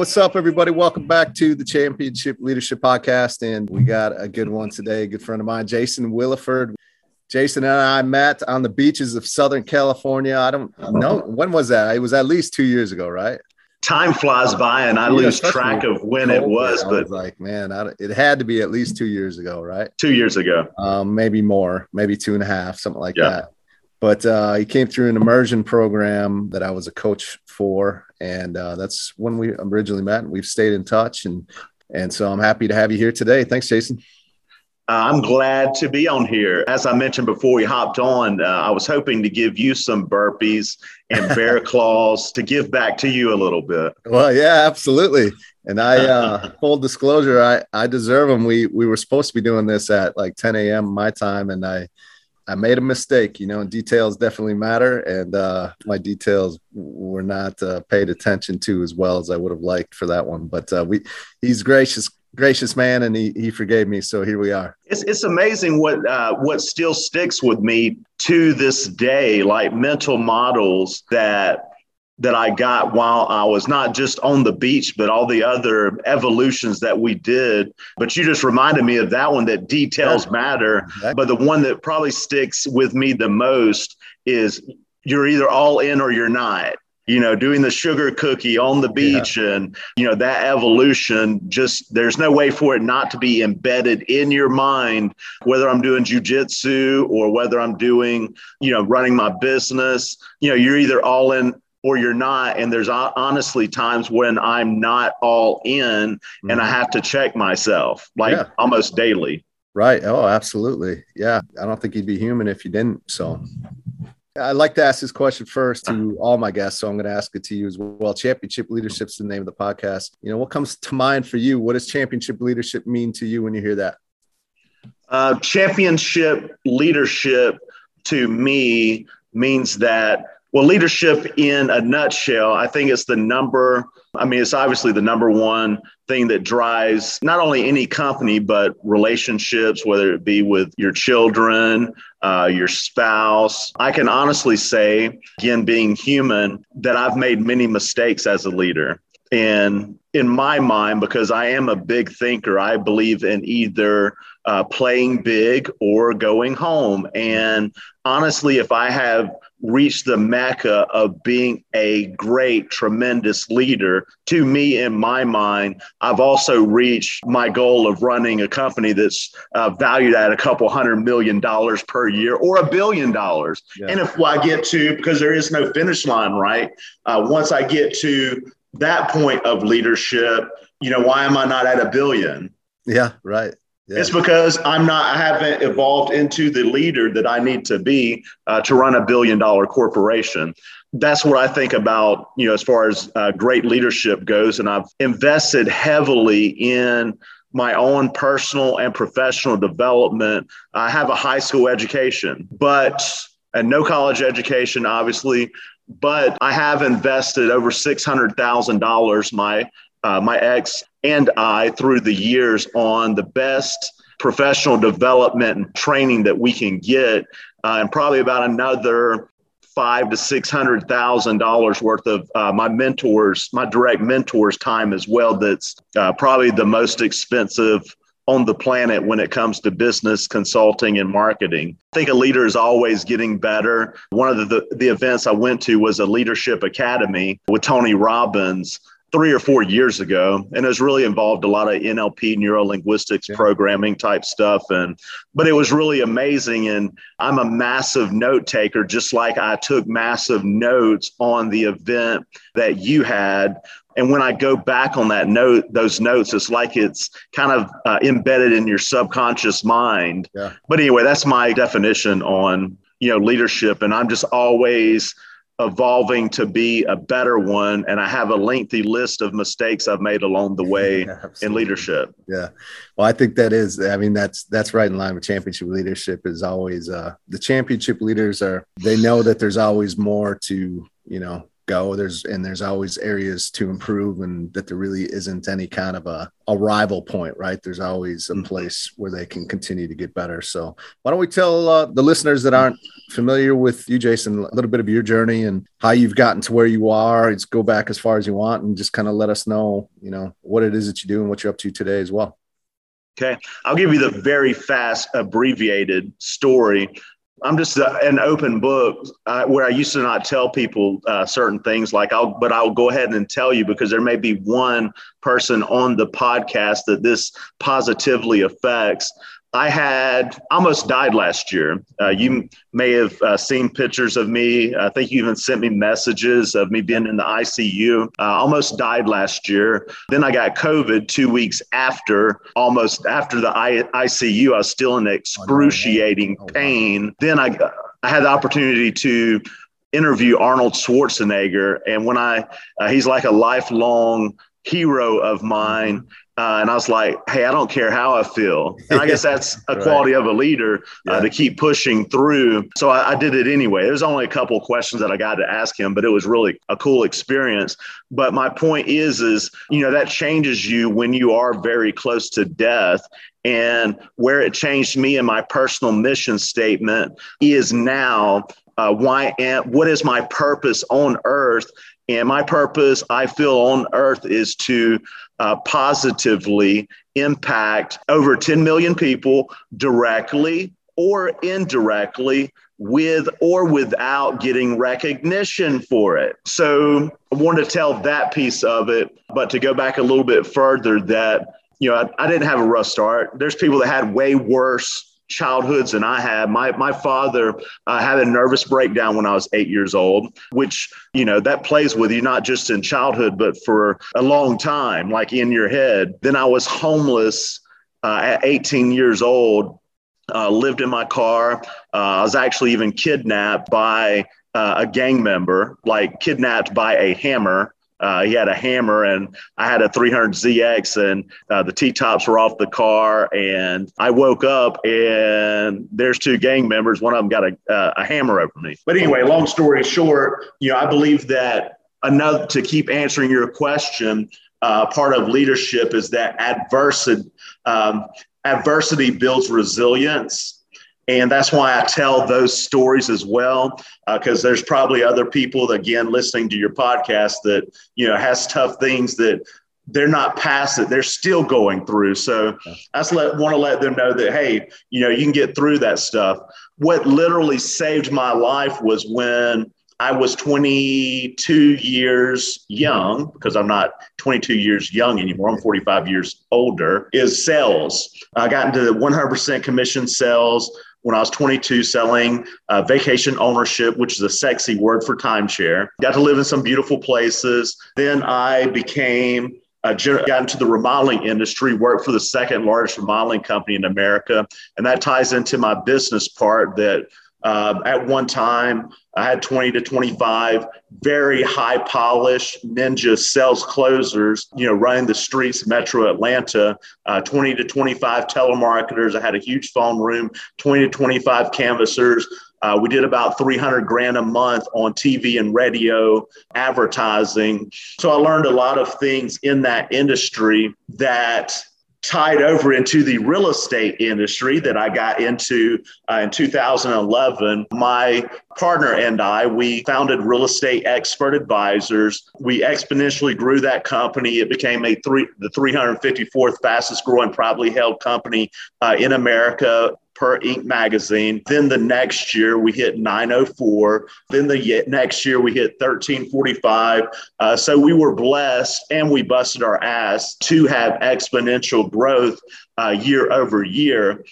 What's up, everybody? Welcome back to the Championship Leadership Podcast. And we got a good one today. A good friend of mine, Jason Williford. Jason and I met on the beaches of Southern California. I don't know. When was that? It was at least two years ago, right? time flies by and I Yeah, lose track of when it was, but like, man, I, it had to be at least two years ago, right? two years ago. Um, maybe more, maybe two and a half, something like Yeah. that. But uh, he came through an immersion program that I was a coach for, and uh, that's when we originally met. And we've stayed in touch, and and so I'm happy to have you here today. Thanks, Jason. Uh, I'm glad to be on here. As I mentioned before we hopped on, uh, I was hoping to give you some burpees and bear claws to give back to you a little bit. Well, yeah, absolutely. And I, uh, full disclosure, I, I deserve them. We, we were supposed to be doing this at like 10 a.m. my time, and I, I made a mistake, you know, and details definitely matter. And uh, my details were not uh, paid attention to as well as I would have liked for that one. But uh, we, he's gracious, gracious man, and he, he forgave me. So here we are. It's, it's amazing what uh, what still sticks with me to this day, like mental models that that I got while I was not just on the beach, but all the other evolutions that we did. But you just reminded me of that one that details matter. Exactly. But the one that probably sticks with me the most is you're either all in or you're not. You know, doing the sugar cookie on the beach and, you know, that evolution just there's no way for it not to be embedded in your mind, whether I'm doing jujitsu or whether I'm doing, you know, running my business. You know, you're either all in or you're not. And there's honestly times when I'm not all in and I have to check myself like Yeah. almost daily. Right. Oh, absolutely. Yeah. I don't think you'd be human if you didn't. So I'd like to ask this question first to all my guests. So I'm going to ask it to you as well. Championship leadership's the name of the podcast. You know, what comes to mind for you? What does championship leadership mean to you when you hear that? Uh, championship leadership to me means that, well, leadership in a nutshell, I think it's the number, I mean, it's obviously the number one thing that drives not only any company, but relationships, whether it be with your children, uh, your spouse. I can honestly say, again, being human, that I've made many mistakes as a leader. And in my mind, because I am a big thinker, I believe in either uh, playing big or going home. And honestly, if I have reached the mecca of being a great, tremendous leader, to me, in my mind, I've also reached my goal of running a company that's uh, valued at a couple hundred million dollars per year or a billion dollars. Yeah. And if I get to, because there is no finish line, right? Uh, once I get to that point of leadership, you know, why am I not at a billion? Yeah. Right. Yeah. It's because I'm not, I haven't evolved into the leader that I need to be uh, to run a billion dollar corporation. That's what I think about, you know, as far as uh, great leadership goes. And I've invested heavily in my own personal and professional development. I have a high school education, but and no college education, obviously, but I have invested over six hundred thousand dollars. My uh, my ex and I through the years on the best professional development and training that we can get, uh, and probably about another five to six hundred thousand dollars worth of uh, my mentors, my direct mentors' time as well. That's uh, probably the most expensive on the planet when it comes to business consulting and marketing. I think a leader is always getting better. One of the, the, the events I went to was a leadership academy with Tony Robbins three or four years ago and has really involved a lot of NLP neuro linguistics yeah. programming type stuff and but it was really amazing and I'm a massive note taker just like I took massive notes on the event that you had and when I go back on that note, those notes, it's like it's kind of uh, embedded in your subconscious mind. Yeah. But anyway, that's my definition on you know leadership, and I'm just always evolving to be a better one. And I have a lengthy list of mistakes I've made along the way yeah, in leadership. Yeah. Well, I think that is, I mean, that's, that's right in line with championship leadership is always, uh, the championship leaders are, they know that there's always more to, you know, go. There's and there's always areas to improve, and that there really isn't any kind of a, a rival point, right? There's always a mm-hmm. place where they can continue to get better. So why don't we tell uh, the listeners that aren't familiar with you, Jason, a little bit of your journey and how you've gotten to where you are. Let's go back as far as you want, and just kind of let us know, you know, what it is that you do and what you're up to today as well. Okay. I'll give you the very fast, abbreviated story I'm just uh, an open book uh, where I used to not tell people uh, certain things like I'll, but I'll go ahead and tell you because there may be one person on the podcast that this positively affects. I had almost died last year. Uh, you may have uh, seen pictures of me. I think you even sent me messages of me being in the ICU. Uh, almost died last year. Then I got COVID two weeks after, almost after the I- ICU. I was still in excruciating oh, pain. Then I, I had the opportunity to interview Arnold Schwarzenegger. And when I, uh, he's like a lifelong hero of mine. Uh, and I was like, hey, I don't care how I feel. And I guess that's a right. quality of a leader uh, yeah. to keep pushing through. So I, I, did it anyway. There's only a couple of questions that I got to ask him, but it was really a cool experience. But my point is, is, you know, that changes you when you are very close to death. And where it changed me in my personal mission statement is now uh, why am, what is my purpose on earth and my purpose, I feel, on earth is to uh, positively impact over 10 million people directly or indirectly with or without getting recognition for it. So I wanted to tell that piece of it, but to go back a little bit further, that, you know, I, I didn't have a rough start. There's people that had way worse childhoods than I had. My my father uh, had a nervous breakdown when I was eight years old, which you know that plays with you not just in childhood but for a long time, like in your head. Then I was homeless uh, at 18 years old. Uh, lived in my car. Uh, I was actually even kidnapped by uh, a gang member, like kidnapped by a hammer uh, he had a hammer, and I had a 300ZX, and uh, the T tops were off the car. And I woke up, and there's two gang members. One of them got a, uh, a hammer over me. But anyway, long story short, you know, I believe that another to keep answering your question. Uh, part of leadership is that adversity um, adversity builds resilience and that's why I tell those stories as well, because uh, there's probably other people, again, listening to your podcast that, you know, has tough things that they're not past it. They're still going through. So I just want to let them know that, hey, you know, you can get through that stuff. What literally saved my life was when I was 22 years young, because I'm not 22 years young anymore. I'm 45 years older, is sales. I got into 100% commission sales when I was 22 selling uh, vacation ownership, which is a sexy word for timeshare. Got to live in some beautiful places. Then I became uh, got into the remodeling industry, worked for the second largest remodeling company in America. And that ties into my business part that uh, at one time, I had 20 to 25 very high polished ninja sales closers, you know, running the streets, Metro Atlanta, uh, 20 to 25 telemarketers. I had a huge phone room, 20 to 25 canvassers. Uh, we did about 300 grand a month on TV and radio advertising. So I learned a lot of things in that industry that tied over into the real estate industry that I got into uh, in 2011. My partner and I, we founded Real Estate Expert Advisors. We exponentially grew that company. It became a three, the 354th fastest growing privately held company uh, in America per Inc. magazine. Then the next year we hit 904. Then the next year we hit 1345. Uh, so we were blessed and we busted our ass to have exponential growth uh, year over year.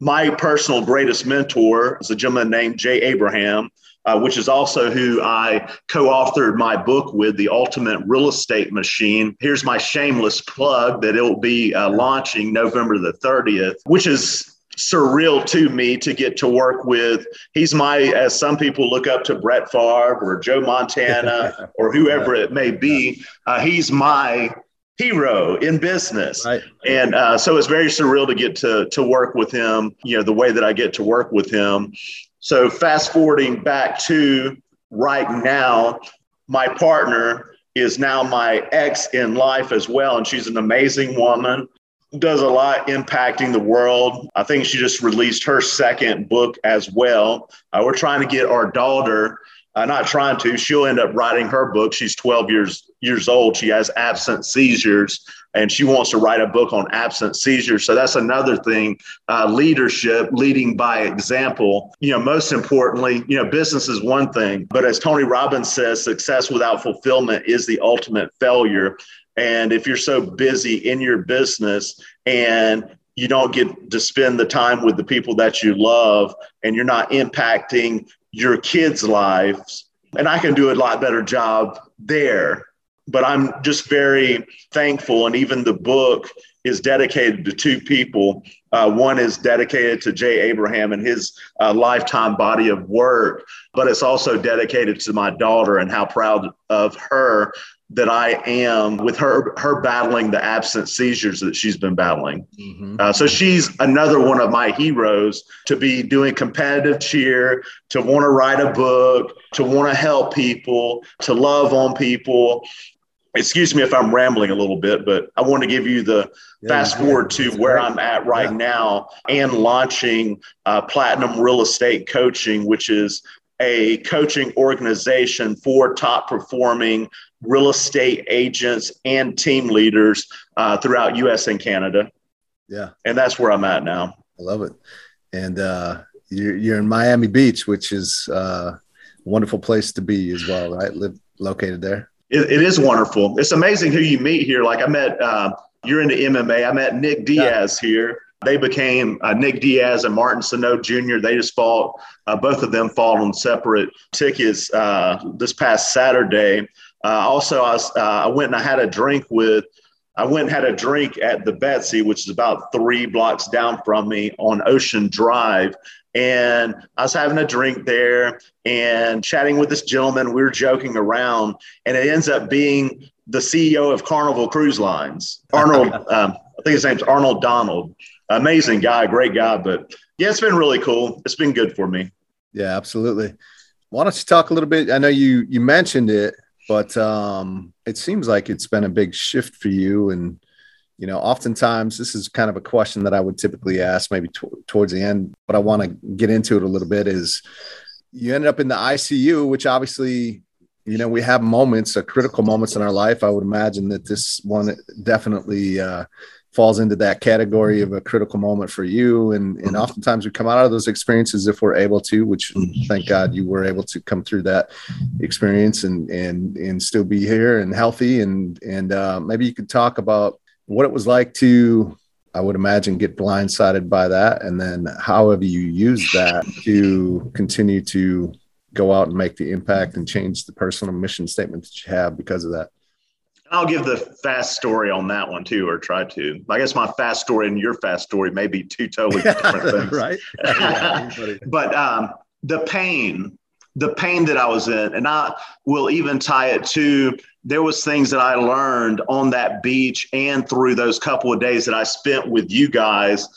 My personal greatest mentor is a gentleman named Jay Abraham. Uh, which is also who I co authored my book with, The Ultimate Real Estate Machine. Here's my shameless plug that it will be uh, launching November the 30th, which is surreal to me to get to work with. He's my, as some people look up to Brett Favre or Joe Montana or whoever it may be. Uh, he's my hero in business. Right. And uh, so it's very surreal to get to, to work with him, you know, the way that I get to work with him. So fast forwarding back to right now, my partner is now my ex in life as well. And she's an amazing woman does a lot impacting the world. I think she just released her second book as well. Uh, we're trying to get our daughter, uh, not trying to, she'll end up writing her book. She's 12 years years old. She has absent seizures and she wants to write a book on absent seizures. So that's another thing. Uh, leadership, leading by example. You know, most importantly, you know, business is one thing, but as Tony Robbins says, success without fulfillment is the ultimate failure. And if you're so busy in your business and you don't get to spend the time with the people that you love and you're not impacting your kids' lives, and I can do a lot better job there. But I'm just very thankful. And even the book is dedicated to two people. Uh, one is dedicated to Jay Abraham and his uh, lifetime body of work, but it's also dedicated to my daughter and how proud of her that I am with her her battling the absent seizures that she's been battling. Mm-hmm. Uh, so she's another one of my heroes to be doing competitive cheer, to want to write a book, to want to help people, to love on people. Excuse me if I'm rambling a little bit, but I want to give you the yeah, fast forward to where great. I'm at right yeah. now and launching uh, Platinum Real Estate Coaching, which is a coaching organization for top performing real estate agents and team leaders uh, throughout US and Canada. Yeah. And that's where I'm at now. I love it. And uh, you're, you're in Miami Beach, which is uh, a wonderful place to be as well, right? Live located there. It, it is wonderful. It's amazing who you meet here. Like I met, uh, you're into MMA. I met Nick Diaz yeah. here. They became uh, Nick Diaz and Martin Sano Jr. They just fought, uh, both of them fought on separate tickets uh, this past Saturday. Uh, also, I, was, uh, I went and I had a drink with, I went and had a drink at the Betsy, which is about three blocks down from me on Ocean Drive. And I was having a drink there and chatting with this gentleman. We were joking around, and it ends up being the CEO of Carnival Cruise Lines, Arnold. um, I think his name's Arnold Donald. Amazing guy, great guy. But yeah, it's been really cool. It's been good for me. Yeah, absolutely. Why don't you talk a little bit? I know you you mentioned it but um, it seems like it's been a big shift for you. And, you know, oftentimes this is kind of a question that I would typically ask maybe towards the end, but I want to get into it a little bit is you ended up in the ICU, which obviously, you know, we have moments, uh, critical moments in our life. I would imagine that this one definitely uh, falls into that category of a critical moment for you. And, and mm-hmm. oftentimes we come out of those experiences if we're able to, which mm-hmm. thank God you were able to come through that experience and, and, and still be here and healthy. And, and uh, maybe you could talk about what it was like to, I would imagine, get blindsided by that. And then how have you used that to continue to go out and make the impact and change the personal mission statement that you have because of that? I'll give the fast story on that one too, or try to. I guess my fast story and your fast story may be two totally different things, right? but um, the pain, the pain that I was in, and I will even tie it to there was things that I learned on that beach and through those couple of days that I spent with you guys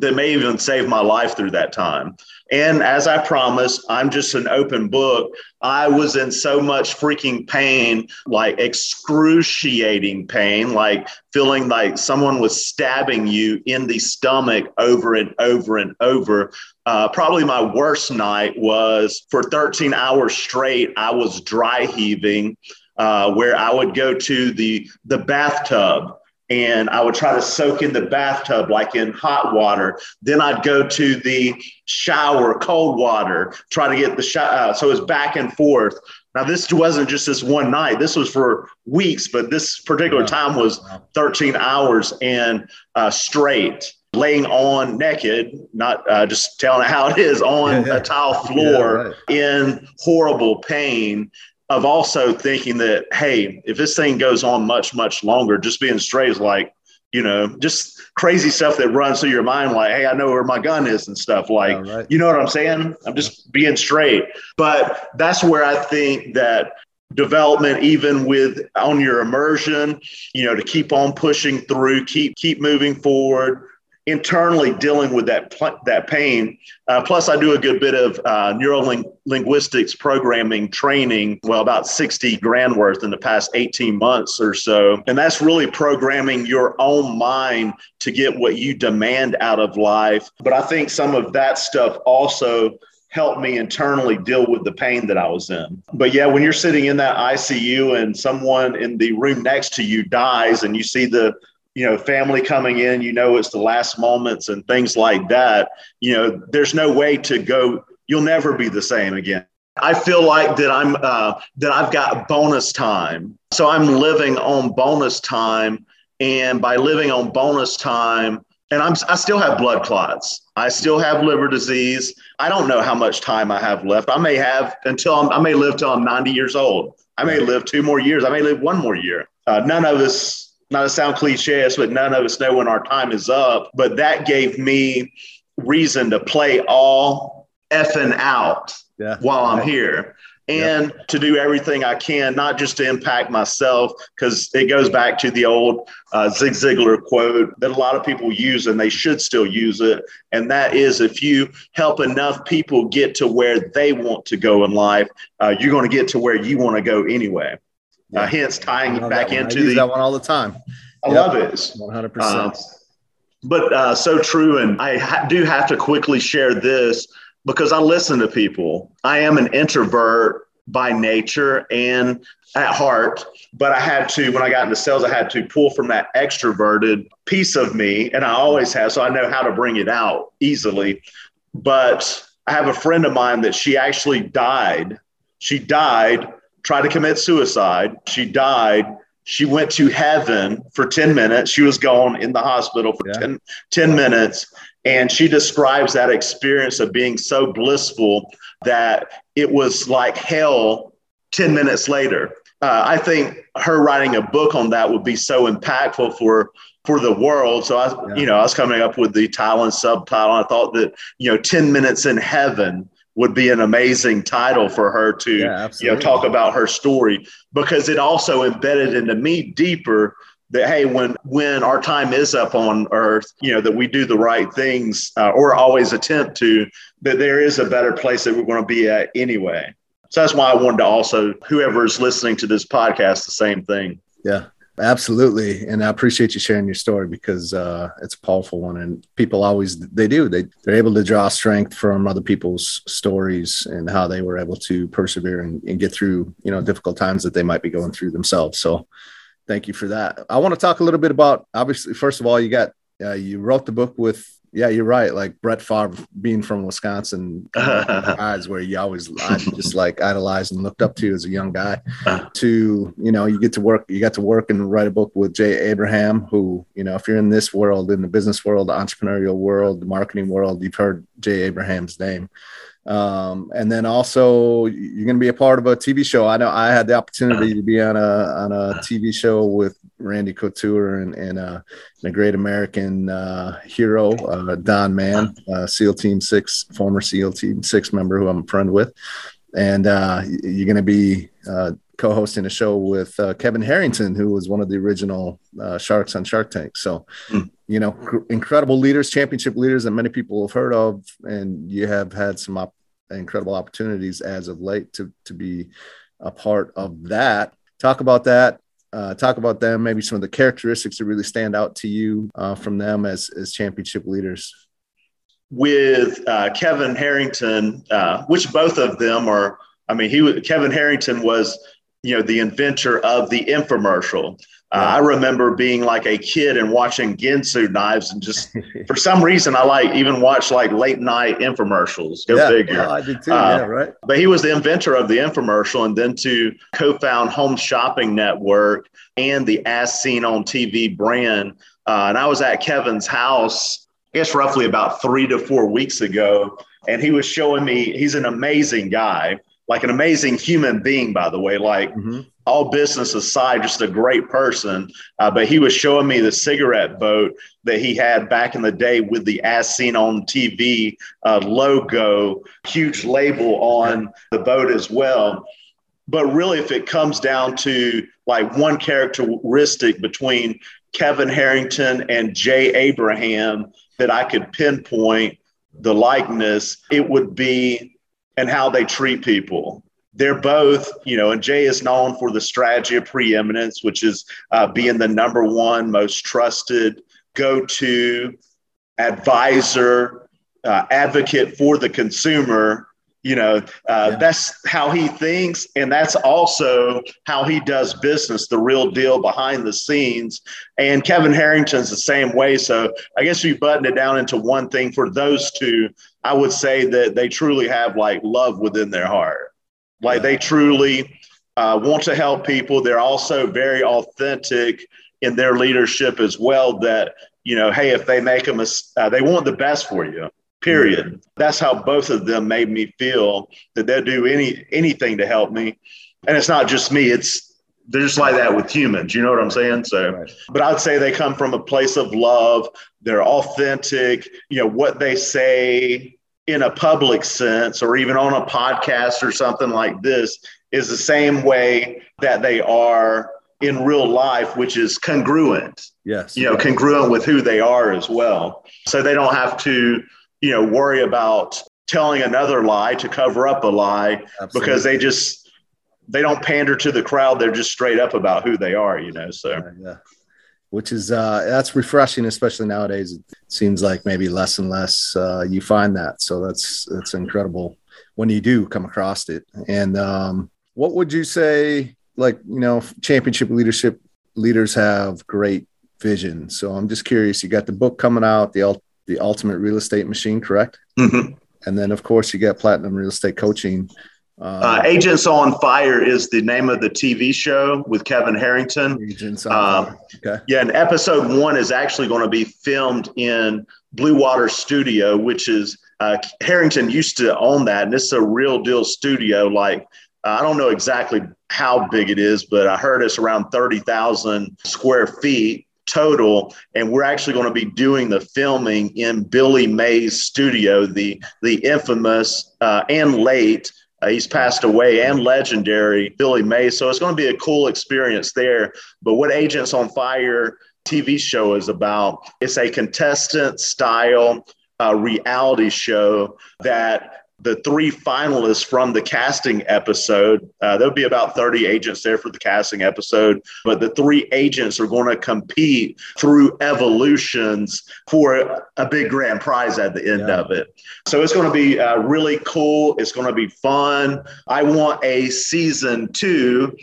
that may even save my life through that time. And as I promised, I'm just an open book. I was in so much freaking pain, like excruciating pain, like feeling like someone was stabbing you in the stomach over and over and over. Uh, probably my worst night was for 13 hours straight, I was dry heaving. Uh, where I would go to the the bathtub and I would try to soak in the bathtub like in hot water. Then I'd go to the shower, cold water, try to get the shower. Uh, so it was back and forth. Now this wasn't just this one night. This was for weeks, but this particular time was 13 hours and uh, straight. Laying on naked, not uh, just telling how it is, on a tile floor yeah, right. in horrible pain of also thinking that, hey, if this thing goes on much, much longer, just being straight is like, you know, just crazy stuff that runs through your mind, like, hey, I know where my gun is and stuff. Like, right. you know what I'm saying? I'm just being straight. But that's where I think that development even with on your immersion you know to keep on pushing through keep keep moving forward internally dealing with that that pain. Uh, plus, I do a good bit of uh, neuro linguistics programming training. Well, about sixty grand worth in the past eighteen months or so, and that's really programming your own mind to get what you demand out of life. But I think some of that stuff also helped me internally deal with the pain that I was in. But yeah, when you're sitting in that ICU and someone in the room next to you dies and you see the you know, family coming in, you know, it's the last moments and things like that. You know, there's no way to go. You'll never be the same again. I feel like that I'm uh, that I've got bonus time, so I'm living on bonus time, and by living on bonus time, and I'm I still have blood clots. I still have liver disease. I don't know how much time I have left. I may have until I'm, i may live till I'm 90 years old. I may live two more years. I may live one more year. Uh, none of us not to sound cliche, but none of us know when our time is up. But that gave me reason to play all effing out yeah. while I'm here and to do everything I can, not just to impact myself, because it goes back to the old uh, Zig Ziglar quote that a lot of people use and they should still use it. And that is if you help enough people get to where they want to go in life, uh, you're going to get to where you want to go anyway. Uh, hence tying it back into the that one all the time. I yep. love it. 100%. Um, but uh, so true. And I ha- do have to quickly share this because I listen to people. I am an introvert by nature and at heart, but I had to, when I got into sales, I had to pull from that extroverted piece of me. And I always have. So I know how to bring it out easily. But I have a friend of mine that she actually died. She died tried to commit suicide. She died. She went to heaven for 10 minutes. She was gone in the hospital for yeah. 10, 10 minutes. And she describes that experience of being so blissful that it was like hell 10 minutes later. Uh, I think her writing a book on that would be so impactful for for the world. So I, yeah. you know, I was coming up with the title and subtitle. I thought that you know, 10 minutes in heaven would be an amazing title for her to yeah, you know talk about her story because it also embedded into me deeper that hey when when our time is up on earth you know that we do the right things uh, or always attempt to that there is a better place that we're going to be at anyway. So that's why i wanted to also whoever is listening to this podcast the same thing. Yeah Absolutely. And I appreciate you sharing your story because uh, it's a powerful one. And people always, they do, they, they're able to draw strength from other people's stories and how they were able to persevere and, and get through, you know, difficult times that they might be going through themselves. So thank you for that. I want to talk a little bit about, obviously, first of all, you got, uh, you wrote the book with yeah, you're right. Like Brett Favre being from Wisconsin, guys where you always I just like idolized and looked up to as a young guy. Uh-huh. To you know, you get to work, you got to work and write a book with Jay Abraham, who you know, if you're in this world, in the business world, the entrepreneurial world, the marketing world, you've heard Jay Abraham's name. Um, and then also you're going to be a part of a TV show. I know I had the opportunity to be on a on a TV show with Randy Couture and and, uh, and a great American uh, hero, uh, Don Mann, uh, SEAL Team Six, former SEAL Team Six member who I'm a friend with, and uh, you're going to be uh, co-hosting a show with uh, Kevin Harrington, who was one of the original uh, Sharks on Shark Tank. So, mm. you know, cr- incredible leaders, championship leaders that many people have heard of, and you have had some op- incredible opportunities as of late to to be a part of that. Talk about that. Uh, talk about them, maybe some of the characteristics that really stand out to you uh, from them as as championship leaders. With uh, Kevin Harrington, uh, which both of them are I mean, he Kevin Harrington was, you know, the inventor of the infomercial. Uh, I remember being like a kid and watching Ginsu knives, and just for some reason, I like even watch like late night infomercials. Go yeah, figure. I did too. Uh, yeah, right. But he was the inventor of the infomercial, and then to co-found Home Shopping Network and the As Seen on TV brand. Uh, and I was at Kevin's house, I guess roughly about three to four weeks ago, and he was showing me. He's an amazing guy like an amazing human being, by the way, like mm-hmm. all business aside, just a great person. Uh, but he was showing me the cigarette boat that he had back in the day with the as seen on TV uh, logo, huge label on the boat as well. But really, if it comes down to like one characteristic between Kevin Harrington and Jay Abraham that I could pinpoint the likeness, it would be and how they treat people. They're both, you know, and Jay is known for the strategy of preeminence, which is uh, being the number one most trusted go to advisor, uh, advocate for the consumer you know uh, yeah. that's how he thinks and that's also how he does business the real deal behind the scenes and kevin harrington's the same way so i guess we button it down into one thing for those two i would say that they truly have like love within their heart like yeah. they truly uh, want to help people they're also very authentic in their leadership as well that you know hey if they make a mistake uh, they want the best for you period that's how both of them made me feel that they'll do any anything to help me and it's not just me it's they're just like that with humans you know what i'm saying so right. but i'd say they come from a place of love they're authentic you know what they say in a public sense or even on a podcast or something like this is the same way that they are in real life, which is congruent. Yes. You know, congruent with who they are as well. So they don't have to you know, worry about telling another lie to cover up a lie Absolutely. because they just they don't pander to the crowd. They're just straight up about who they are, you know. So yeah, yeah. which is uh, that's refreshing, especially nowadays. It seems like maybe less and less uh, you find that. So that's that's incredible when you do come across it. And um, what would you say? Like you know, championship leadership leaders have great vision. So I'm just curious. You got the book coming out, the the ultimate real estate machine, correct? Mm-hmm. And then, of course, you get platinum real estate coaching. Uh, uh, Agents on Fire is the name of the TV show with Kevin Harrington. Agents on uh, Fire. Okay. Yeah, and episode one is actually going to be filmed in Blue Water Studio, which is uh, Harrington used to own that, and it's a real deal studio. Like I don't know exactly how big it is, but I heard it's around thirty thousand square feet total. And we're actually going to be doing the filming in Billy Mays' studio, the the infamous uh, and late. Uh, he's passed away and legendary Billy May. So it's going to be a cool experience there. But what Agents on Fire TV show is about, it's a contestant style uh, reality show that the three finalists from the casting episode. Uh, there'll be about 30 agents there for the casting episode, but the three agents are going to compete through evolutions for a big grand prize at the end yeah. of it. So it's going to be uh, really cool. It's going to be fun. I want a season two.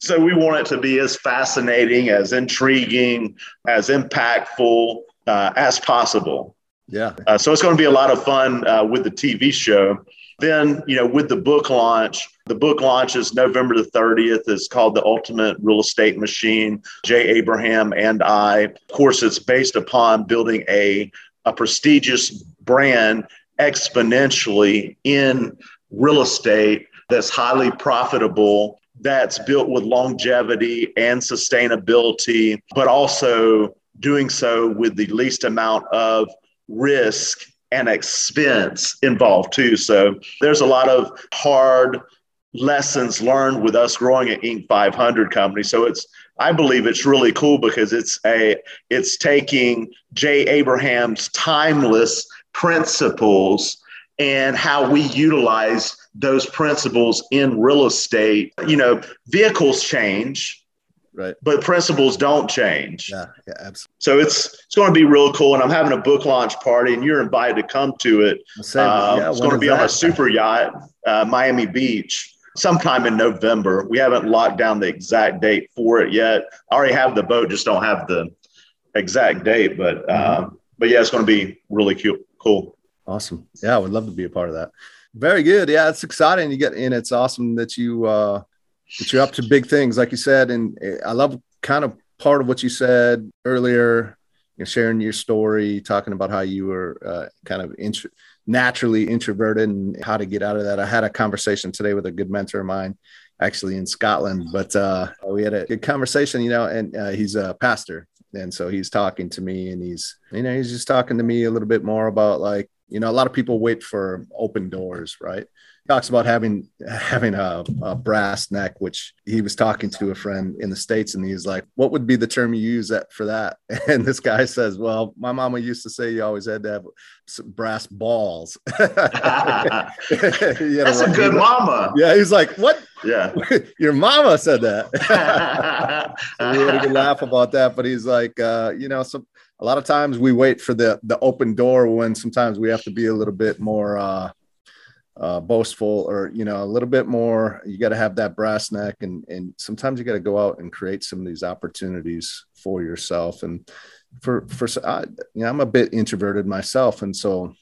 So we want it to be as fascinating, as intriguing, as impactful uh, as possible. Yeah. Uh, so it's going to be a lot of fun uh, with the TV show. Then, you know, with the book launch, the book launch is November the 30th. It's called The Ultimate Real Estate Machine, Jay Abraham and I. Of course, it's based upon building a, a prestigious brand exponentially in real estate that's highly profitable, that's built with longevity and sustainability, but also doing so with the least amount of risk and expense involved too. So there's a lot of hard lessons learned with us growing an Inc. 500 company. So it's I believe it's really cool because it's a it's taking Jay Abraham's timeless principles and how we utilize those principles in real estate. You know, vehicles change, right? But principles don't change. Yeah, yeah, absolutely. So it's it's going to be real cool, and I'm having a book launch party, and you're invited to come to it. Uh, yeah, it's going to be that? on a super yacht, uh, Miami Beach sometime in November. We haven't locked down the exact date for it yet. I already have the boat, just don't have the exact date. But mm-hmm. but yeah, it's going to be really cute, cool. Awesome. Yeah, I would love to be a part of that. Very good. Yeah, it's exciting. You get in. It's awesome that you uh, that you're up to big things, like you said. And I love kind of part of what you said earlier. You know, sharing your story, talking about how you were uh, kind of int- naturally introverted and how to get out of that. I had a conversation today with a good mentor of mine, actually in Scotland, but uh, we had a good conversation, you know, and uh, he's a pastor. And so he's talking to me and he's, you know, he's just talking to me a little bit more about like, you know, a lot of people wait for open doors, right? Talks about having having a, a, brass neck, which he was talking to a friend in the states, and he's like, "What would be the term you use that for that?" And this guy says, "Well, my mama used to say you always had to have brass balls." That's a good mama. Yeah, he's like, "What? Yeah, your mama said that." so we had a good laugh about that, but he's like, uh, you know, some a lot of times we wait for the the open door when sometimes we have to be a little bit more. Uh, uh, boastful or you know a little bit more you got to have that brass neck and and sometimes you got to go out and create some of these opportunities for yourself. And for for I, you know i'm a bit introverted myself. And so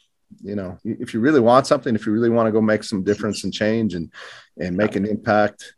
you know if you really want something if you really want to go make some difference and change and and make an impact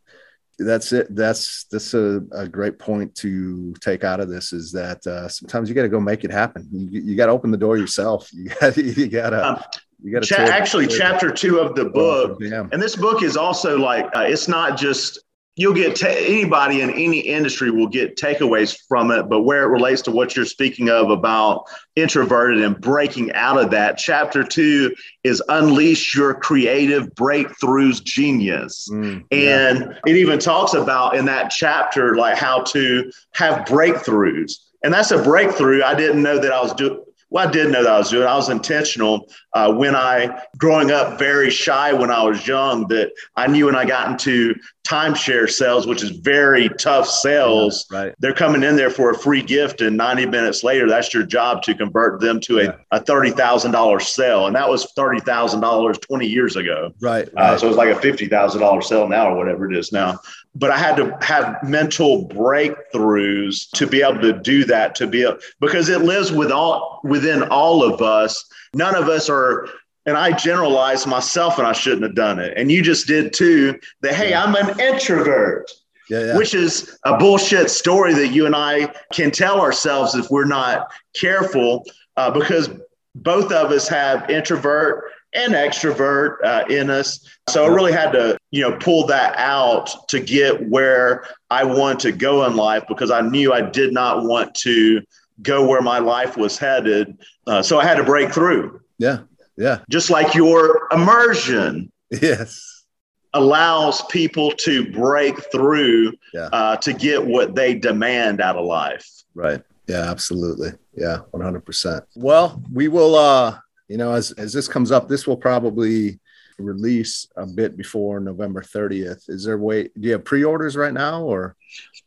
that's it. That's that's a, a great point to take out of this is that uh, sometimes you got to go make it happen. You, you got to open the door yourself. You got you got to um, you got Cha- actually chapter two of the book, and this book is also like uh, it's not just you'll get ta- anybody in any industry will get takeaways from it, but where it relates to what you're speaking of about introverted and breaking out of that, chapter two is unleash your creative breakthroughs genius, mm, yeah. and it even talks about in that chapter like how to have breakthroughs. And that's a breakthrough. I didn't know that I was doing well, I did know that I was doing. I was intentional uh, when I, growing up, very shy when I was young. That I knew when I got into timeshare sales, which is very tough sales. Yeah, right. They're coming in there for a free gift, and 90 minutes later, that's your job to convert them to a, yeah. a $30,000 sale. And that was $30,000 20 years ago. Right. right. Uh, so it's like a $50,000 sale now, or whatever it is now but I had to have mental breakthroughs to be able to do that, to be able, because it lives with all, within all of us. None of us are, and I generalized myself and I shouldn't have done it. And you just did too, that, hey, I'm an introvert. Yeah, yeah. Which is a bullshit story that you and I can tell ourselves if we're not careful, uh, because both of us have introvert and extrovert uh, in us. So I really had to, you know, pull that out to get where I want to go in life because I knew I did not want to go where my life was headed. Uh, so I had to break through. Yeah. Yeah. Just like your immersion. Yes. Allows people to break through yeah. uh, to get what they demand out of life. Right. Yeah, absolutely. Yeah, 100%. Well, we will uh you know, as as this comes up, this will probably release a bit before November 30th. Is there a way? Do you have pre-orders right now, or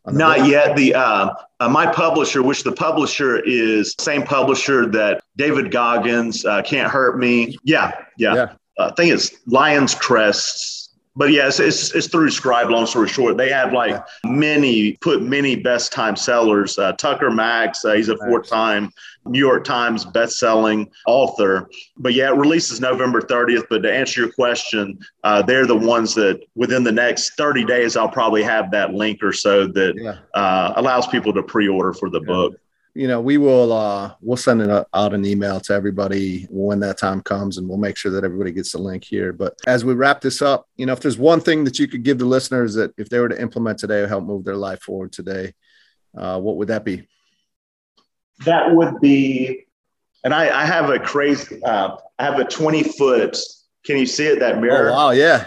not yet? The uh, uh, my publisher, which the publisher is same publisher that David Goggins uh, can't hurt me. Yeah, yeah. yeah. Uh, I think it's Lions Crests but yes, it's, it's through Scribe. Long story short, they have like yeah. many put many best time sellers. Uh, Tucker Max, uh, he's a four time New York Times best-selling author. But yeah, it releases November 30th. But to answer your question, uh, they're the ones that within the next 30 days, I'll probably have that link or so that yeah. uh, allows people to pre-order for the yeah. book you know we will uh we'll send it out an email to everybody when that time comes and we'll make sure that everybody gets the link here but as we wrap this up you know if there's one thing that you could give the listeners that if they were to implement today or help move their life forward today uh, what would that be that would be, and I, I have a crazy, uh, I have a 20 foot, can you see it, that mirror? Oh, wow, yeah.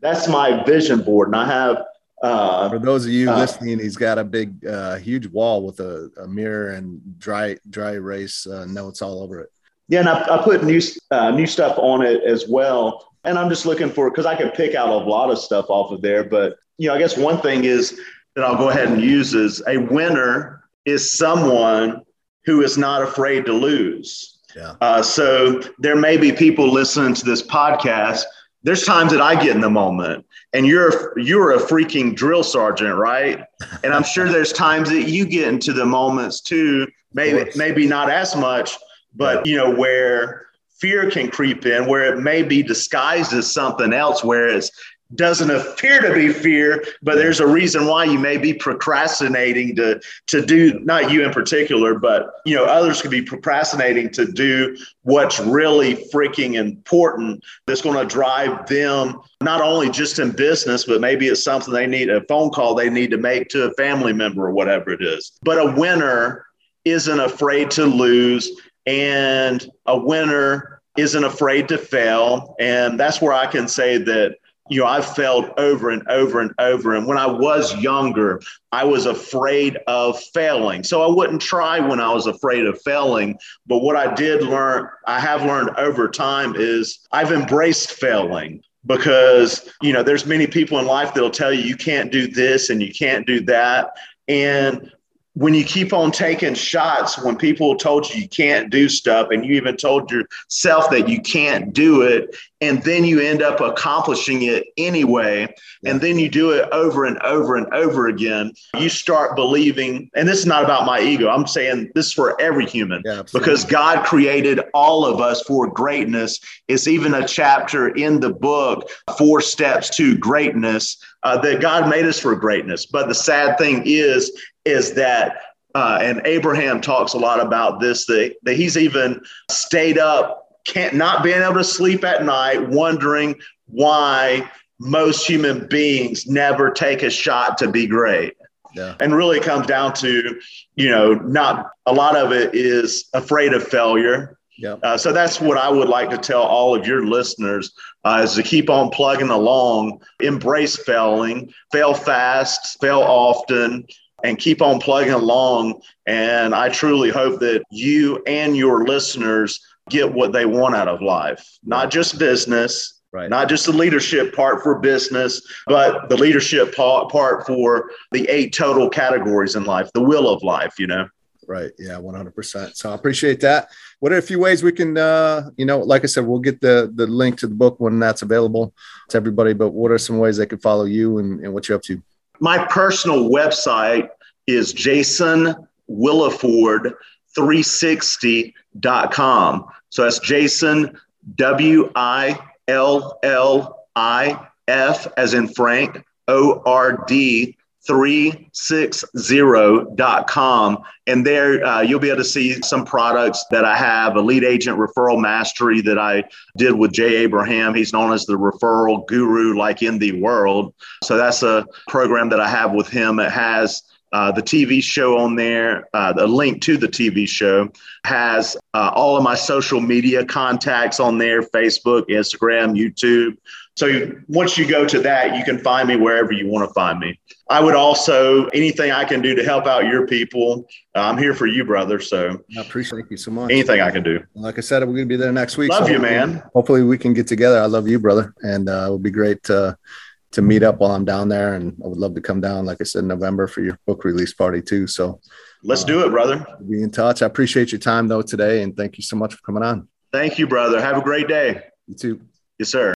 that's my vision board, and I have. Uh, For those of you uh, listening, he's got a big, uh, huge wall with a, a, mirror and dry dry erase uh, notes all over it. Yeah, and I, I put new uh, new stuff on it as well. And I'm just looking for because I can pick out a lot of stuff off of there. But you know, I guess one thing is that I'll go ahead and use is a winner is someone who is not afraid to lose. Yeah. Uh, so there may be people listening to this podcast. There's times that I get in the moment, and you're you're a freaking drill sergeant, right? And I'm sure there's times that you get into the moments too. Maybe maybe not as much, but you know where fear can creep in, where it may be disguised as something else, whereas doesn't appear to be fear, but there's a reason why you may be procrastinating to to do not you in particular, but you know others could be procrastinating to do what's really freaking important that's going to drive them not only just in business, but maybe it's something they need a phone call they need to make to a family member or whatever it is. But a winner isn't afraid to lose and a winner isn't afraid to fail and that's where I can say that you know, I've failed over and over and over. And when I was younger, I was afraid of failing. So I wouldn't try when I was afraid of failing. But what I did learn, I have learned over time is I've embraced failing because, you know, there's many people in life that'll tell you you can't do this and you can't do that. And when you keep on taking shots when people told you you can't do stuff and you even told yourself that you can't do it and then you end up accomplishing it anyway and then you do it over and over and over again you start believing and this is not about my ego i'm saying this for every human yeah, because god created all of us for greatness. It's even a chapter in the book four steps to greatness uh, that god made us for greatness. But the sad thing is is that uh, and Abraham talks a lot about this that, that he's even stayed up can't not being able to sleep at night, wondering why most human beings never take a shot to be great. Yeah. And really comes down to, you know, not a lot of it is afraid of failure. Yeah. Uh, so that's what I would like to tell all of your listeners uh, is to keep on plugging along, embrace failing, fail fast, fail often, and keep on plugging along. And I truly hope that you and your listeners get what they want out of life, not just business, Right. Not just the leadership part for business, but the leadership part for the eight total categories in life, the wheel of life, you know? Right. Yeah, 100%. So I appreciate that. What are a few ways we can, uh, you know, like I said, we'll get the, the link to the book when that's available to everybody, but what are some ways they can follow you and, and what you're up to? My personal website is Jason Williford 360.com. So that's Jason, W I L L I F, as in Frank, O R D 360.com. And there uh, you'll be able to see some products that I have a lead agent referral mastery that I did with Jay Abraham. He's known as the referral guru, like in the world. So that's a program that I have with him. It has uh, the TV show on there, uh, the link to the TV show has uh, all of my social media contacts on there Facebook, Instagram, YouTube. So once you go to that, you can find me wherever you want to find me. I would also, anything I can do to help out your people, uh, I'm here for you, brother. So I appreciate you so much. Anything I can do. Like I said, we're going to be there next week. Love so you, man. Hopefully we can get together. I love you, brother. And uh, it would be great to to meet up while I'm down there. And I would love to come down, like I said, in November for your book release party too. So let's uh, do it, brother. Be in touch. I appreciate your time though today, and thank you so much for coming on. Thank you, brother. Have a great day. You too. Yes, sir.